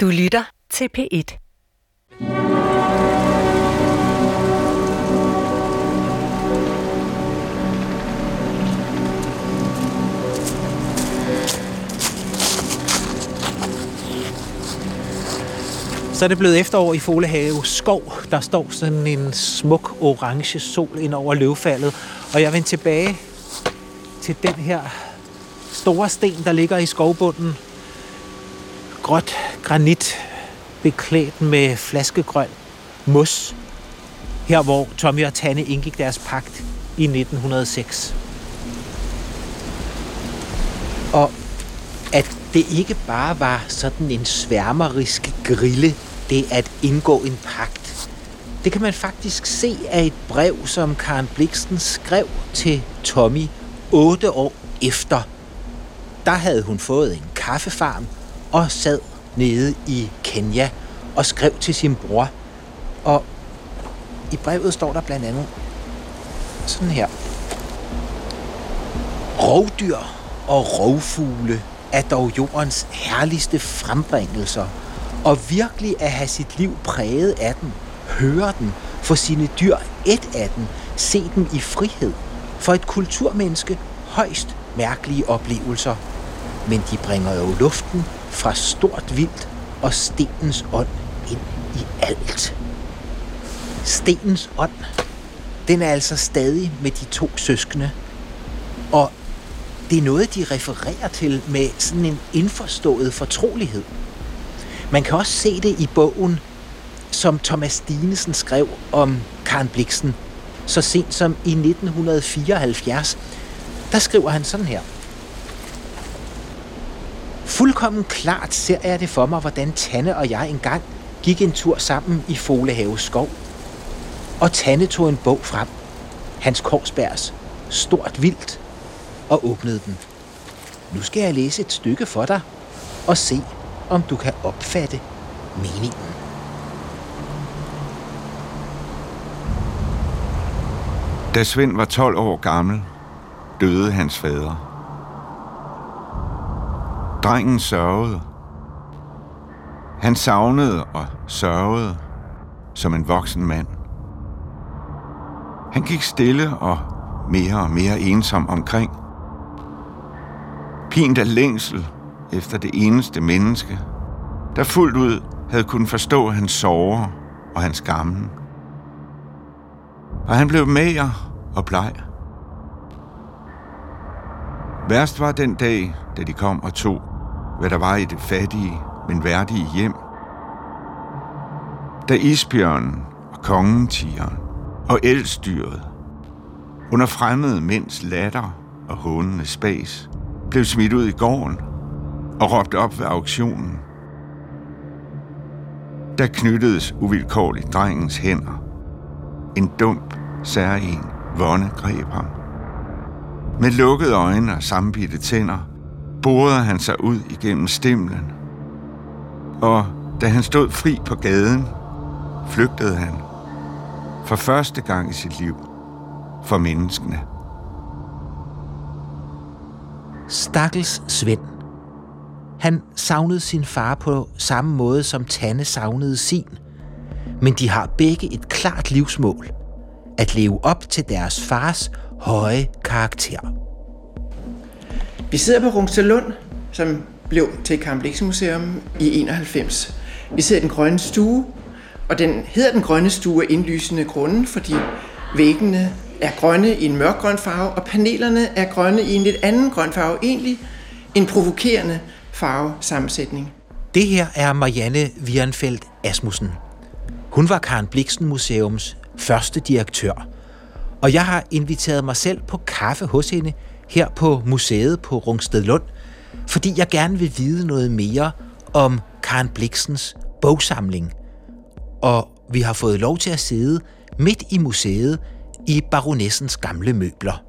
Du lytter til P1. Så er det blevet efterår i Folehave skov. Der står sådan en smuk orange sol ind over løvfaldet. Og jeg vender tilbage til den her store sten, der ligger i skovbunden. Gråt granit, beklædt med flaskegrøn mos. Her hvor Tommy og Tanne indgik deres pagt i 1906. Og at det ikke bare var sådan en sværmerisk grille, det at indgå en pagt. Det kan man faktisk se af et brev, som Karen Bliksten skrev til Tommy otte år efter. Der havde hun fået en kaffefarm og sad nede i Kenya og skrev til sin bror. Og i brevet står der blandt andet sådan her. Rovdyr og rovfugle er dog jordens herligste frembringelser, og virkelig at have sit liv præget af den, høre den, få sine dyr et af den, se dem i frihed. For et kulturmenneske højst mærkelige oplevelser. Men de bringer jo luften fra stort vildt og stenens ånd ind i alt. Stenens ånd, den er altså stadig med de to søskende. Og det er noget, de refererer til med sådan en indforstået fortrolighed. Man kan også se det i bogen, som Thomas Dinesen skrev om Karen Bliksen, så sent som i 1974. Der skriver han sådan her. Fuldkommen klart ser jeg det for mig, hvordan Tanne og jeg engang gik en tur sammen i Folehave skov. Og Tanne tog en bog frem, Hans Korsbergs Stort Vildt, og åbnede den. Nu skal jeg læse et stykke for dig og se, om du kan opfatte meningen. Da Svend var 12 år gammel, døde hans fader. Drengen sørgede. Han savnede og sørgede som en voksen mand. Han gik stille og mere og mere ensom omkring. Pint af længsel efter det eneste menneske, der fuldt ud havde kunnet forstå hans sorger og hans gamle. Og han blev mager og bleg. Værst var den dag, da de kom og tog, hvad der var i det fattige, men værdige hjem. Da isbjørnen og kongetigeren og elstyret under fremmede mænds latter og hånende spas blev smidt ud i gården og råbt op ved auktionen. Der knyttedes uvilkårligt drengens hænder. En dump, særlig vonde greb ham. Med lukkede øjne og sammenbitte tænder borede han sig ud igennem stemlen. Og da han stod fri på gaden, flygtede han for første gang i sit liv for menneskene. Stakkels Svend. Han savnede sin far på samme måde, som Tanne savnede sin. Men de har begge et klart livsmål. At leve op til deres fars høje karakter. Vi sidder på Rungstedlund, som blev til Karen Museum i 91. Vi sidder i den grønne stue, og den hedder den grønne stue af indlysende grunde, fordi væggene er grønne i en mørkgrøn farve, og panelerne er grønne i en lidt anden grøn farve. Egentlig en provokerende farvesammensætning. Det her er Marianne Virenfeldt Asmussen. Hun var Karen Bliksen Museums første direktør. Og jeg har inviteret mig selv på kaffe hos hende her på museet på Rungstedlund, fordi jeg gerne vil vide noget mere om Karen Bliksens bogsamling. Og vi har fået lov til at sidde midt i museet i baronessens gamle møbler.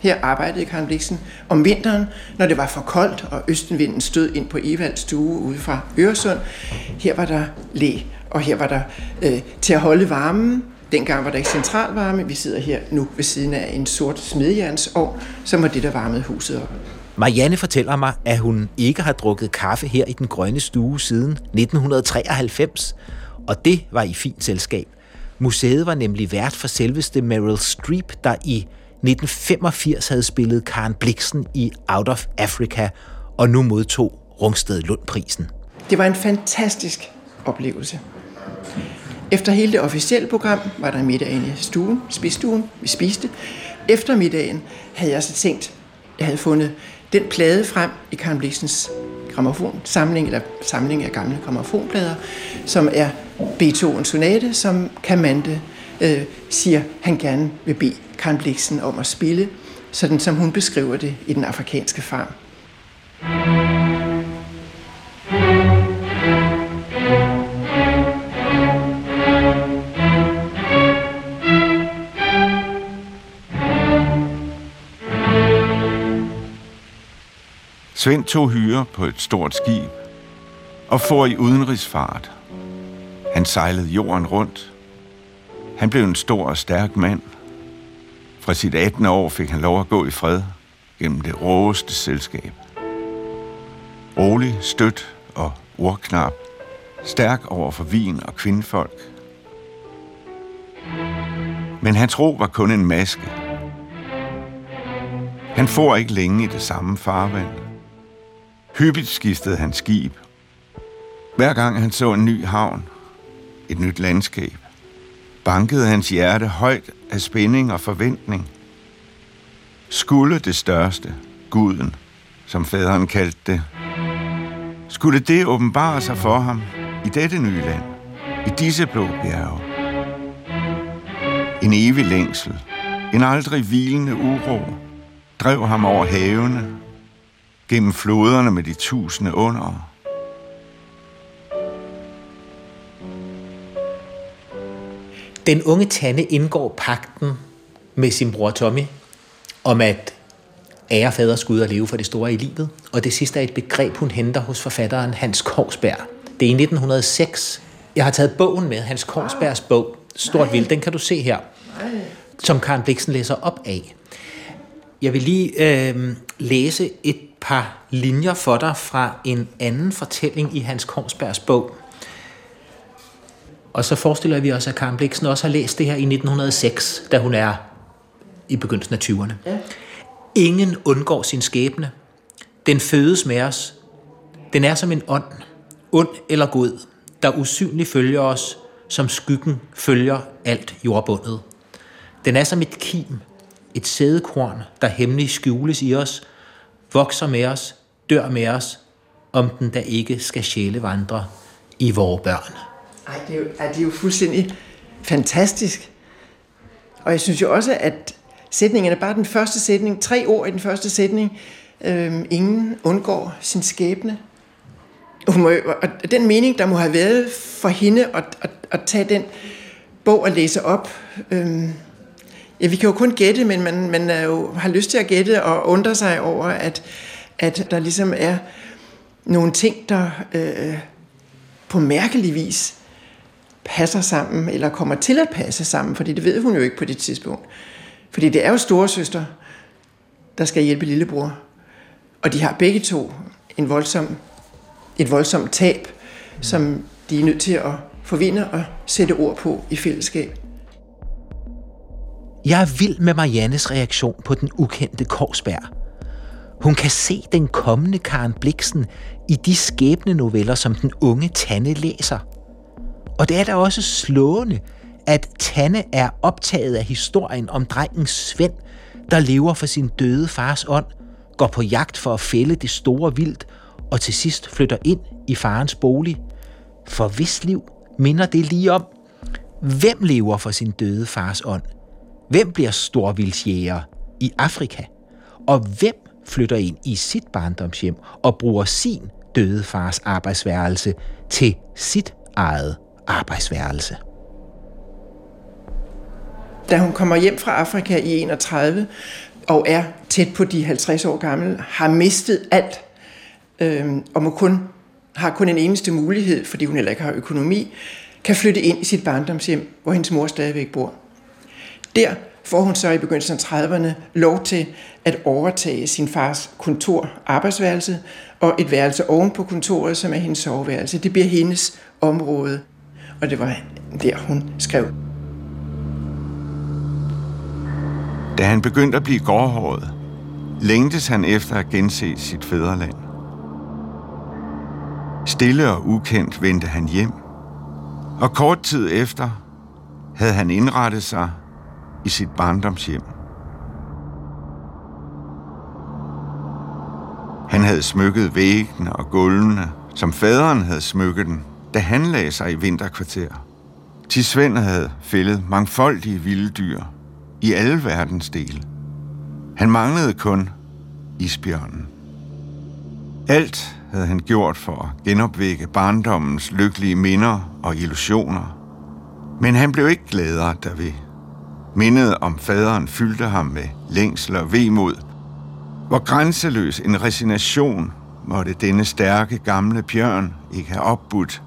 Her arbejdede Karen Bliksen om vinteren, når det var for koldt, og østenvinden stød ind på Evalds stue ude fra Øresund. Her var der læ, og her var der øh, til at holde varmen. Dengang var der ikke centralvarme. Vi sidder her nu ved siden af en sort smedejernsovn, som var det, der varmede huset op. Marianne fortæller mig, at hun ikke har drukket kaffe her i den grønne stue siden 1993, og det var i fint selskab. Museet var nemlig vært for selveste Meryl Streep, der i 1985 havde spillet Karen Bliksen i Out of Africa, og nu modtog Rungsted Lundprisen. Det var en fantastisk oplevelse. Efter hele det officielle program var der middag inde i stuen, spisstuen, vi spiste. Efter middagen havde jeg så tænkt, jeg havde fundet den plade frem i Karen Bliksens samling, eller samling af gamle gramofonplader, som er Beethovens sonate, som Kamante øh, siger, han gerne vil bede Karen Bliksen om at spille, sådan som hun beskriver det i den afrikanske farm. Svend tog hyre på et stort skib og for i udenrigsfart. Han sejlede jorden rundt. Han blev en stor og stærk mand. Fra sit 18. år fik han lov at gå i fred gennem det råeste selskab. Rolig, stødt og ordknap. Stærk over for vin og kvindfolk. Men hans ro var kun en maske. Han får ikke længe i det samme farvand. Hyppigt skiftede han skib. Hver gang han så en ny havn, et nyt landskab, bankede hans hjerte højt af spænding og forventning. Skulle det største, guden, som faderen kaldte det, skulle det åbenbare sig for ham i dette nye land, i disse blå bjerge. En evig længsel, en aldrig hvilende uro, drev ham over havene gennem floderne med de tusinde under. Den unge Tanne indgår pakten med sin bror Tommy om at ære faders Gud og leve for det store i livet. Og det sidste er et begreb, hun henter hos forfatteren Hans Korsberg. Det er i 1906. Jeg har taget bogen med, Hans Korsbergs bog, Stort Vildt. Den kan du se her, som Karen Bliksen læser op af. Jeg vil lige øh, læse et par linjer for dig fra en anden fortælling i Hans Korsbergs bog. Og så forestiller vi os, at Karen Bliksen også har læst det her i 1906, da hun er i begyndelsen af 20'erne. Ja. Ingen undgår sin skæbne. Den fødes med os. Den er som en ånd, ond eller god, der usynligt følger os, som skyggen følger alt jordbundet. Den er som et kim, et sædekorn, der hemmeligt skjules i os, vokser med os, dør med os, om den der ikke skal sjæle vandre i vores børn. Ej, det er, jo, det er jo fuldstændig fantastisk. Og jeg synes jo også, at sætningen er bare den første sætning, tre ord i den første sætning, øhm, ingen undgår sin skæbne. Hun må, og den mening, der må have været for hende at, at, at tage den bog og læse op, øhm, Ja, vi kan jo kun gætte, men man, man er jo, har lyst til at gætte og undre sig over, at, at der ligesom er nogle ting, der øh, på mærkelig vis passer sammen, eller kommer til at passe sammen, fordi det ved hun jo ikke på det tidspunkt. Fordi det er jo storesøster, der skal hjælpe lillebror. Og de har begge to en voldsom, et voldsomt tab, som de er nødt til at forvinde og sætte ord på i fællesskab. Jeg er vild med Mariannes reaktion på den ukendte Korsberg. Hun kan se den kommende Karen Bliksen i de skæbne noveller, som den unge Tanne læser. Og det er da også slående, at Tanne er optaget af historien om drengen Svend, der lever for sin døde fars ånd, går på jagt for at fælde det store vildt, og til sidst flytter ind i farens bolig. For hvis liv minder det lige om, hvem lever for sin døde fars ånd? Hvem bliver storvildsjæger i Afrika? Og hvem flytter ind i sit barndomshjem og bruger sin døde fars arbejdsværelse til sit eget arbejdsværelse? Da hun kommer hjem fra Afrika i 31 og er tæt på de 50 år gammel, har mistet alt øh, og må kun, har kun en eneste mulighed, fordi hun heller ikke har økonomi, kan flytte ind i sit barndomshjem, hvor hendes mor stadigvæk bor. Der får hun så i begyndelsen af 30'erne lov til at overtage sin fars kontor, arbejdsværelse, og et værelse oven på kontoret, som er hendes soveværelse. Det bliver hendes område, og det var der, hun skrev. Da han begyndte at blive gårdhåret, længtes han efter at gense sit fædreland. Stille og ukendt vendte han hjem, og kort tid efter havde han indrettet sig i sit barndomshjem. Han havde smykket væggene og gulvene, som faderen havde smykket den, da han lagde sig i vinterkvarter. Til Svend havde fældet mangfoldige vilde dyr i alle verdens dele. Han manglede kun isbjørnen. Alt havde han gjort for at genopvække barndommens lykkelige minder og illusioner. Men han blev ikke gladere derved. Mindet om faderen fyldte ham med længsel og vemod. Hvor grænseløs en resignation måtte denne stærke gamle bjørn ikke have opbudt,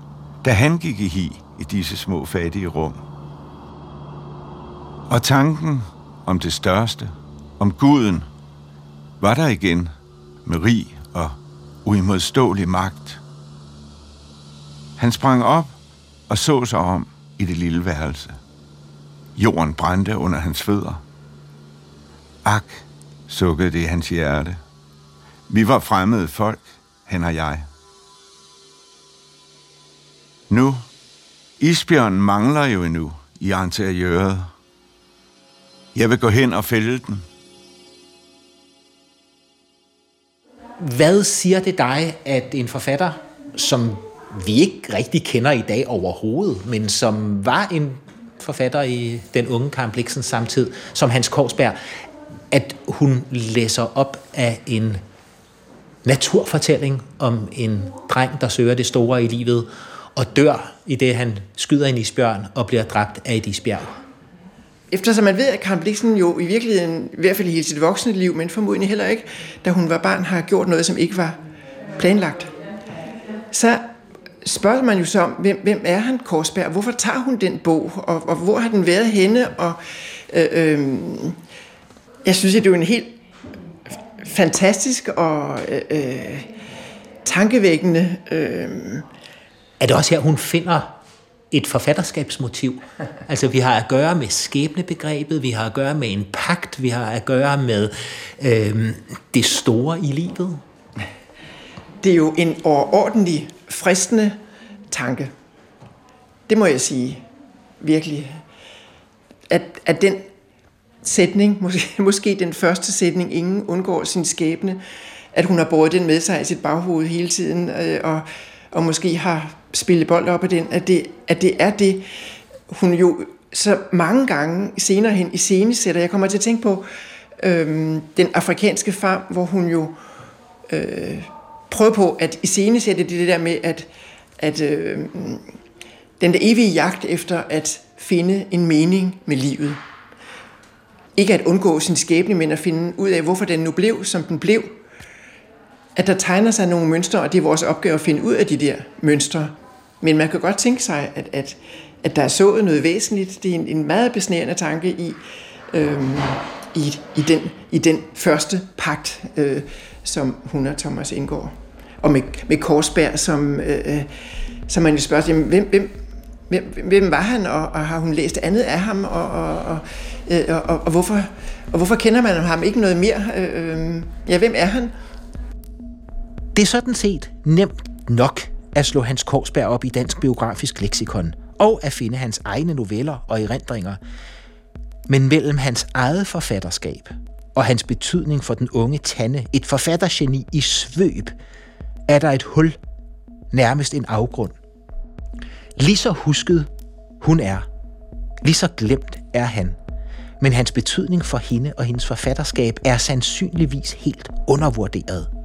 da han gik i hi i disse små fattige rum. Og tanken om det største, om guden, var der igen med rig og uimodståelig magt. Han sprang op og så sig om i det lille værelse. Jorden brændte under hans fødder. Ak, sukkede det i hans hjerte. Vi var fremmede folk, han og jeg. Nu, isbjørnen mangler jo endnu i interiøret. Jeg vil gå hen og fælde den. Hvad siger det dig, at en forfatter, som vi ikke rigtig kender i dag overhovedet, men som var en forfatter i den unge Karen Bliksens samtid, som Hans Korsberg, at hun læser op af en naturfortælling om en dreng, der søger det store i livet, og dør i det, han skyder en isbjørn og bliver dræbt af et isbjerg. Eftersom man ved, at Karen Bliksen jo i virkeligheden, i hvert fald i hele sit voksne liv, men formodentlig heller ikke, da hun var barn, har gjort noget, som ikke var planlagt, så spørger man jo så om, hvem, hvem er han, Korsberg? Hvorfor tager hun den bog? Og, og hvor har den været henne? Og øh, øh, jeg synes, at det er jo en helt fantastisk og øh, øh, tankevækkende... Øh, er det også her, hun finder et forfatterskabsmotiv. Altså vi har at gøre med skæbnebegrebet, vi har at gøre med en pagt, vi har at gøre med øh, det store i livet. Det er jo en overordentlig fristende tanke. Det må jeg sige. Virkelig. At, at den sætning, måske, måske den første sætning, ingen undgår sin skæbne, at hun har båret den med sig i sit baghoved hele tiden, øh, og, og måske har spillet bold op af den, at det, at det er det, hun jo så mange gange senere hen i scenesætter. Jeg kommer til at tænke på øh, den afrikanske farm, hvor hun jo øh, prøve på at iscenesætte det, det der med, at, at øh, den der evige jagt efter at finde en mening med livet. Ikke at undgå sin skæbne, men at finde ud af, hvorfor den nu blev, som den blev. At der tegner sig nogle mønstre, og det er vores opgave at finde ud af de der mønstre. Men man kan godt tænke sig, at, at, at der er sået noget væsentligt. Det er en, en meget besnærende tanke i, øh, i, i, den, i den første pagt, øh, som hun og Thomas indgår. Og med, med Korsberg, som, øh, som man jo spørger, jamen, hvem, hvem, hvem, hvem var han, og, og har hun læst andet af ham, og, og, og, øh, og, og, hvorfor, og hvorfor kender man ham ikke noget mere? Øh, øh, ja, hvem er han? Det er sådan set nemt nok at slå Hans Korsberg op i dansk biografisk leksikon, og at finde hans egne noveller og erindringer. Men mellem hans eget forfatterskab og hans betydning for den unge Tanne, et forfattergeni i svøb, er der et hul, nærmest en afgrund. Lige så husket hun er, lige så glemt er han. Men hans betydning for hende og hendes forfatterskab er sandsynligvis helt undervurderet.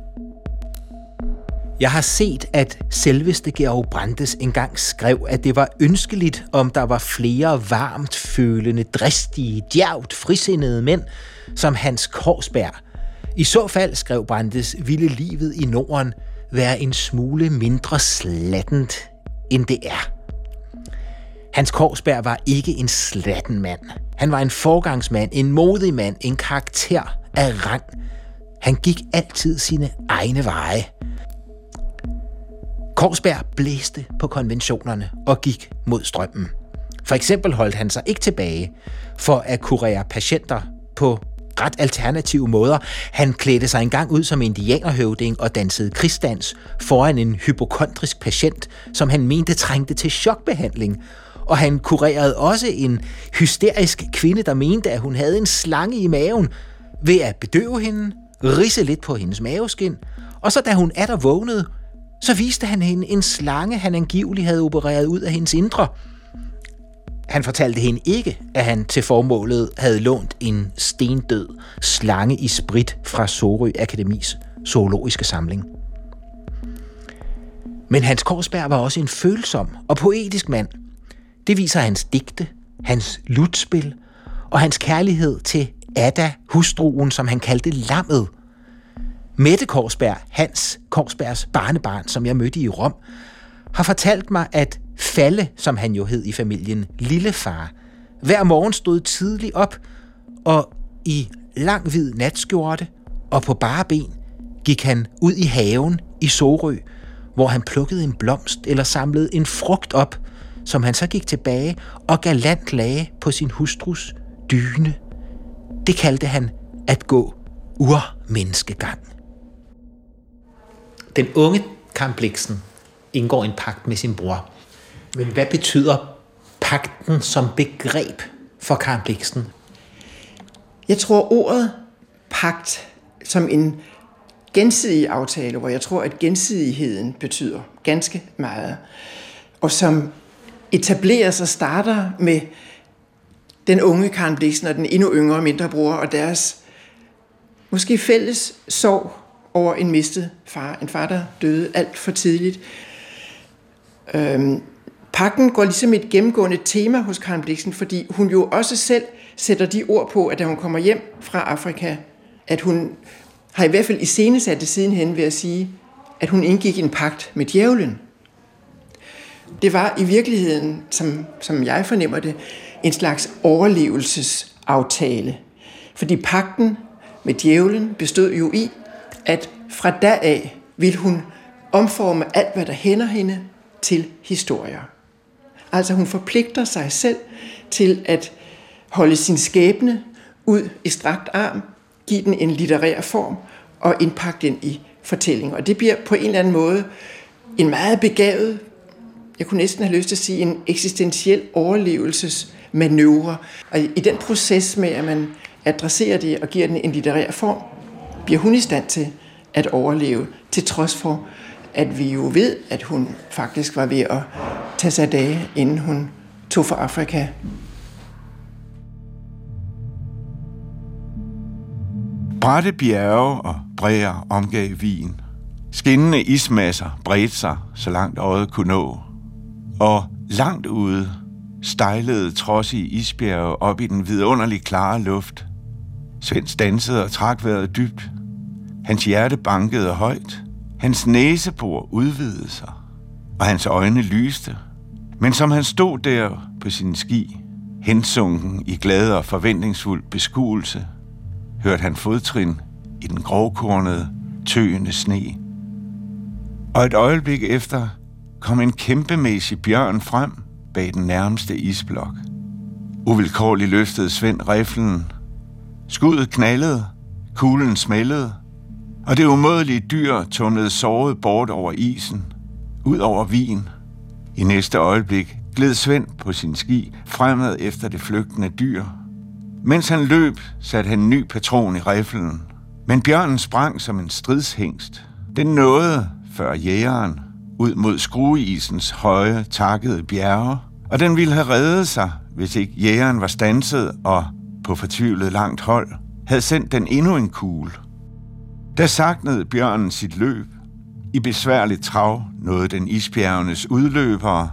Jeg har set, at selveste Georg Brandes engang skrev, at det var ønskeligt, om der var flere varmt følende, dristige, djævt frisindede mænd, som Hans Korsberg. I så fald, skrev Brandes, ville livet i Norden være en smule mindre slattent, end det er. Hans Korsberg var ikke en slatten mand. Han var en forgangsmand, en modig mand, en karakter af rang. Han gik altid sine egne veje. Korsberg blæste på konventionerne og gik mod strømmen. For eksempel holdt han sig ikke tilbage for at kurere patienter på ret alternative måder. Han klædte sig engang ud som indianerhøvding og dansede krigsdans foran en hypokondrisk patient, som han mente trængte til chokbehandling. Og han kurerede også en hysterisk kvinde, der mente, at hun havde en slange i maven, ved at bedøve hende, risse lidt på hendes maveskin, og så da hun er der vågnede, så viste han hende en slange, han angiveligt havde opereret ud af hendes indre. Han fortalte hende ikke, at han til formålet havde lånt en stendød slange i sprit fra Sorø Akademis zoologiske samling. Men Hans Korsberg var også en følsom og poetisk mand. Det viser hans digte, hans lutspil og hans kærlighed til Ada, hustruen, som han kaldte lammet. Mette Korsberg, Hans Korsbergs barnebarn, som jeg mødte i Rom, har fortalt mig, at Falle, som han jo hed i familien, lillefar, hver morgen stod tidligt op og i lang hvid natskjorte og på bare ben gik han ud i haven i Sorø, hvor han plukkede en blomst eller samlede en frugt op, som han så gik tilbage og galant lagde på sin hustrus dyne. Det kaldte han at gå urmenneskegang. Den unge Kampliksen indgår en pagt med sin bror. Men hvad betyder pakten som begreb for Karen Jeg tror ordet pagt som en gensidig aftale, hvor jeg tror, at gensidigheden betyder ganske meget, og som etableres og starter med den unge Karen Bliksen og den endnu yngre mindre bror og deres måske fælles sorg over en mistet far. En far, der døde alt for tidligt. Øhm, pakken går ligesom et gennemgående tema hos Karen Bliksen, fordi hun jo også selv sætter de ord på, at da hun kommer hjem fra Afrika, at hun har i hvert fald i scenesat det sidenhen ved at sige, at hun indgik en pagt med djævlen. Det var i virkeligheden, som, som jeg fornemmer det, en slags overlevelsesaftale. Fordi pakten med djævlen bestod jo i, at fra da af vil hun omforme alt, hvad der hænder hende, til historier. Altså hun forpligter sig selv til at holde sin skæbne ud i strakt arm, give den en litterær form og indpakke den i fortælling. Og det bliver på en eller anden måde en meget begavet, jeg kunne næsten have lyst til at sige, en eksistentiel overlevelsesmanøvre. Og i den proces med, at man adresserer det og giver den en litterær form, bliver hun i stand til at overleve, til trods for, at vi jo ved, at hun faktisk var ved at tage sig dage, inden hun tog for Afrika. Bratte bjerge og bræer omgav vin. Skinnende ismasser bredte sig, så langt øjet kunne nå. Og langt ude stejlede trodsige isbjerge op i den vidunderlig klare luft. Svend stansede og trak vejret dybt. Hans hjerte bankede højt. Hans næsebor udvidede sig, og hans øjne lyste. Men som han stod der på sin ski, hensunken i glad og forventningsfuld beskuelse, hørte han fodtrin i den grovkornede, tøende sne. Og et øjeblik efter kom en kæmpemæssig bjørn frem bag den nærmeste isblok. Uvilkårligt løftede Svend riflen. Skuddet knaldede, kuglen smældede, og det umådelige dyr tumlede såret bort over isen, ud over vin. I næste øjeblik gled Svend på sin ski fremad efter det flygtende dyr. Mens han løb, satte han ny patron i riflen. Men bjørnen sprang som en stridshængst. Den nåede, før jægeren, ud mod skrueisens høje, takkede bjerge, og den ville have reddet sig, hvis ikke jægeren var stanset og, på fortvivlet langt hold, havde sendt den endnu en kugle. Der saknede bjørnen sit løb. I besværligt trav nåede den isbjergenes udløbere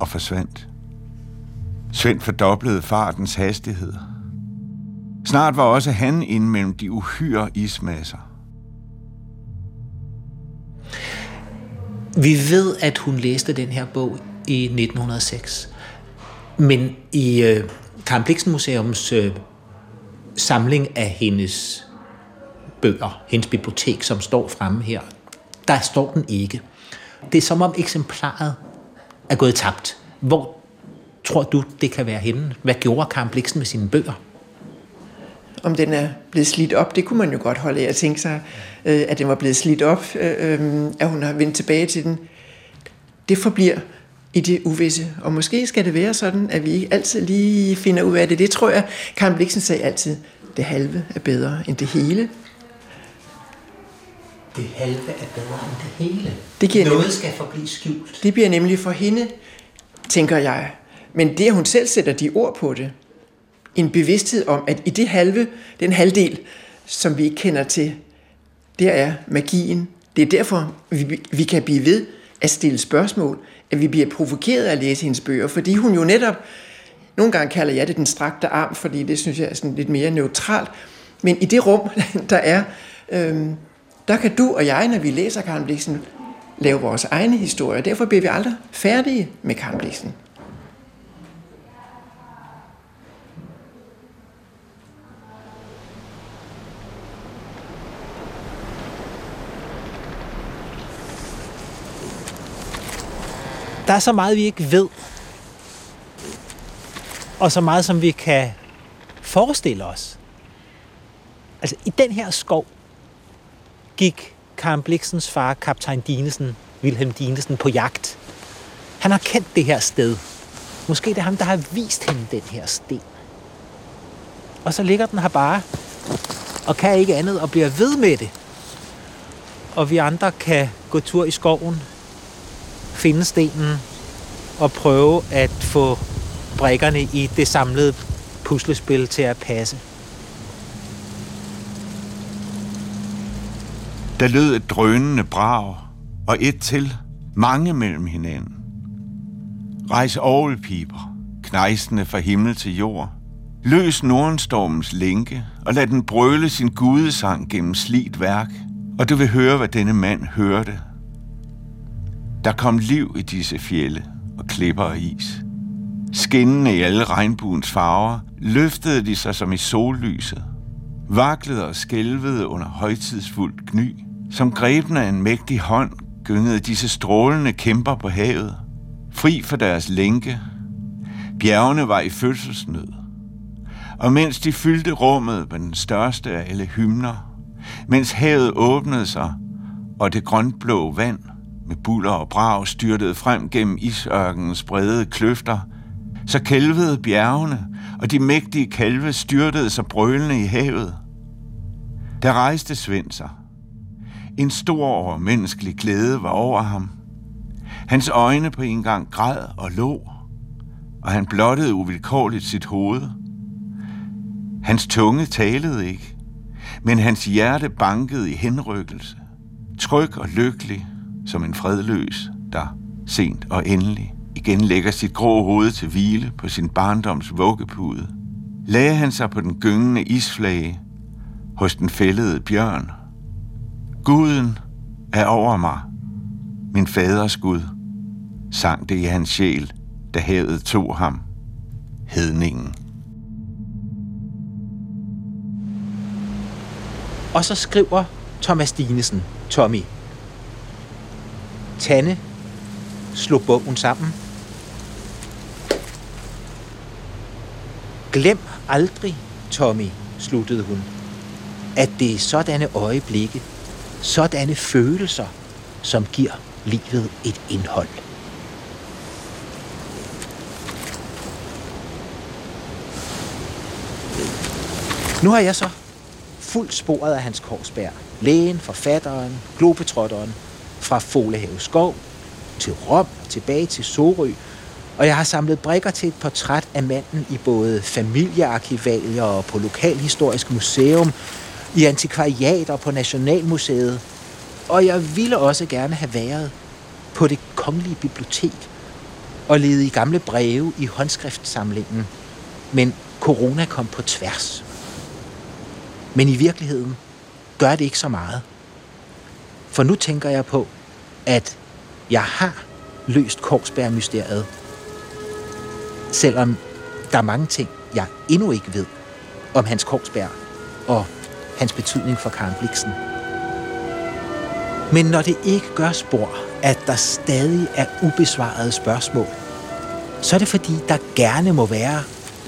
og forsvandt. Svend fordoblede fartens hastighed. Snart var også han inde mellem de uhyre ismasser. Vi ved, at hun læste den her bog i 1906. Men i øh, Karen Bliksen Museums øh, samling af hendes bøger, hendes bibliotek, som står fremme her, der står den ikke. Det er som om eksemplaret er gået tabt. Hvor tror du, det kan være henne? Hvad gjorde Karen Bliksen med sine bøger? Om den er blevet slidt op, det kunne man jo godt holde af at tænke sig, øh, at den var blevet slidt op, øh, øh at hun har vendt tilbage til den. Det forbliver i det uvisse. Og måske skal det være sådan, at vi ikke altid lige finder ud af det. Det tror jeg, Karen Bliksen sagde altid, det halve er bedre end det hele. Det halve er bedre end det hele. Det giver Noget nemlig- skal forblive skjult. Det bliver nemlig for hende, tænker jeg. Men det, at hun selv sætter de ord på det, en bevidsthed om, at i det halve, den halvdel, som vi ikke kender til, der er magien. Det er derfor, vi, vi kan blive ved at stille spørgsmål, at vi bliver provokeret af at læse hendes bøger, fordi hun jo netop, nogle gange kalder jeg det den strakte arm, fordi det synes jeg er sådan lidt mere neutralt, men i det rum, der er, øhm, der kan du og jeg, når vi læser Karen Bliksen, lave vores egne historier. Derfor bliver vi aldrig færdige med Karen Bliksen. Der er så meget, vi ikke ved. Og så meget, som vi kan forestille os. Altså, i den her skov gik Karen Bliksens far, kaptajn Dinesen, Wilhelm Dinesen, på jagt. Han har kendt det her sted. Måske det er ham, der har vist hende den her sten. Og så ligger den her bare, og kan ikke andet og bliver ved med det. Og vi andre kan gå tur i skoven, finde stenen og prøve at få brikkerne i det samlede puslespil til at passe. Der lød et drønende brag, og et til, mange mellem hinanden. Rejs ovlpiber, knejsende fra himmel til jord. Løs Nordenstormens lænke, og lad den brøle sin gudesang gennem slidt værk, og du vil høre, hvad denne mand hørte. Der kom liv i disse fjelle og klipper og is. Skinnende i alle regnbuens farver, løftede de sig som i sollyset, vaklede og skælvede under højtidsfuldt gny. Som grebne af en mægtig hånd gyngede disse strålende kæmper på havet, fri for deres lænke. Bjergene var i fødselsnød. Og mens de fyldte rummet med den største af alle hymner, mens havet åbnede sig, og det grønblå vand med buller og brag styrtede frem gennem isørkenens brede kløfter, så kælvede bjergene, og de mægtige kalve styrtede sig brølende i havet. Der rejste Svend sig. En stor menneskelig glæde var over ham. Hans øjne på en gang græd og lå, og han blottede uvilkårligt sit hoved. Hans tunge talede ikke, men hans hjerte bankede i henrykkelse, tryg og lykkelig som en fredløs, der sent og endelig igen lægger sit grå hoved til hvile på sin barndoms vuggepude. Lagde han sig på den gyngende isflage hos den fældede bjørn. Guden er over mig, min faders Gud, sang det i hans sjæl, da havet tog ham, hedningen. Og så skriver Thomas Dinesen, Tommy. Tanne slog bogen sammen. Glem aldrig, Tommy, sluttede hun, at det er sådanne øjeblikke, sådanne følelser, som giver livet et indhold. Nu har jeg så fuldt sporet af Hans Korsberg. Lægen, forfatteren, globetrotteren, fra Folehave Skov til Rom og tilbage til Sorø. Og jeg har samlet brikker til et portræt af manden i både familiearkivalier og på Lokalhistorisk Museum, i antikvariater på Nationalmuseet. Og jeg ville også gerne have været på det kongelige bibliotek og lede i gamle breve i håndskriftsamlingen. Men corona kom på tværs. Men i virkeligheden gør det ikke så meget. For nu tænker jeg på, at jeg har løst Korsberg-mysteriet. selvom der er mange ting, jeg endnu ikke ved om Hans Korsberg og hans betydning for Karen Bliksen. Men når det ikke gør spor, at der stadig er ubesvarede spørgsmål, så er det fordi, der gerne må være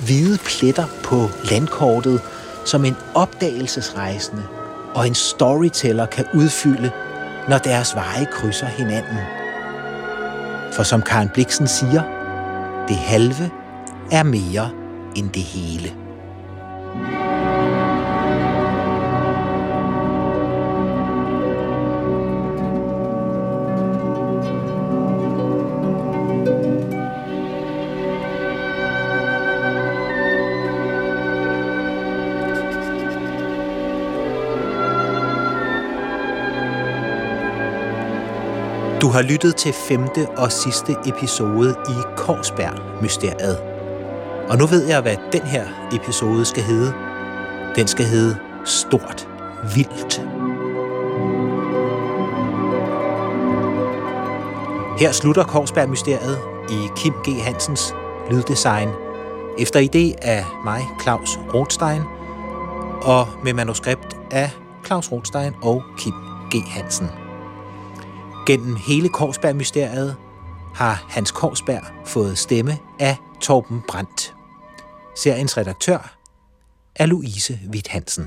hvide pletter på landkortet, som en opdagelsesrejsende og en storyteller kan udfylde, når deres veje krydser hinanden. For som Karen Bliksen siger, det halve er mere end det hele. Du har lyttet til femte og sidste episode i Korsberg-mysteriet. Og nu ved jeg, hvad den her episode skal hedde. Den skal hedde Stort Vildt. Her slutter Korsberg-mysteriet i Kim G. Hansens lyddesign, efter idé af mig, Claus Rothstein, og med manuskript af Claus Rothstein og Kim G. Hansen. Gennem hele Korsberg-mysteriet har Hans Korsberg fået stemme af Torben Brandt. Seriens redaktør er Louise Witt Hansen.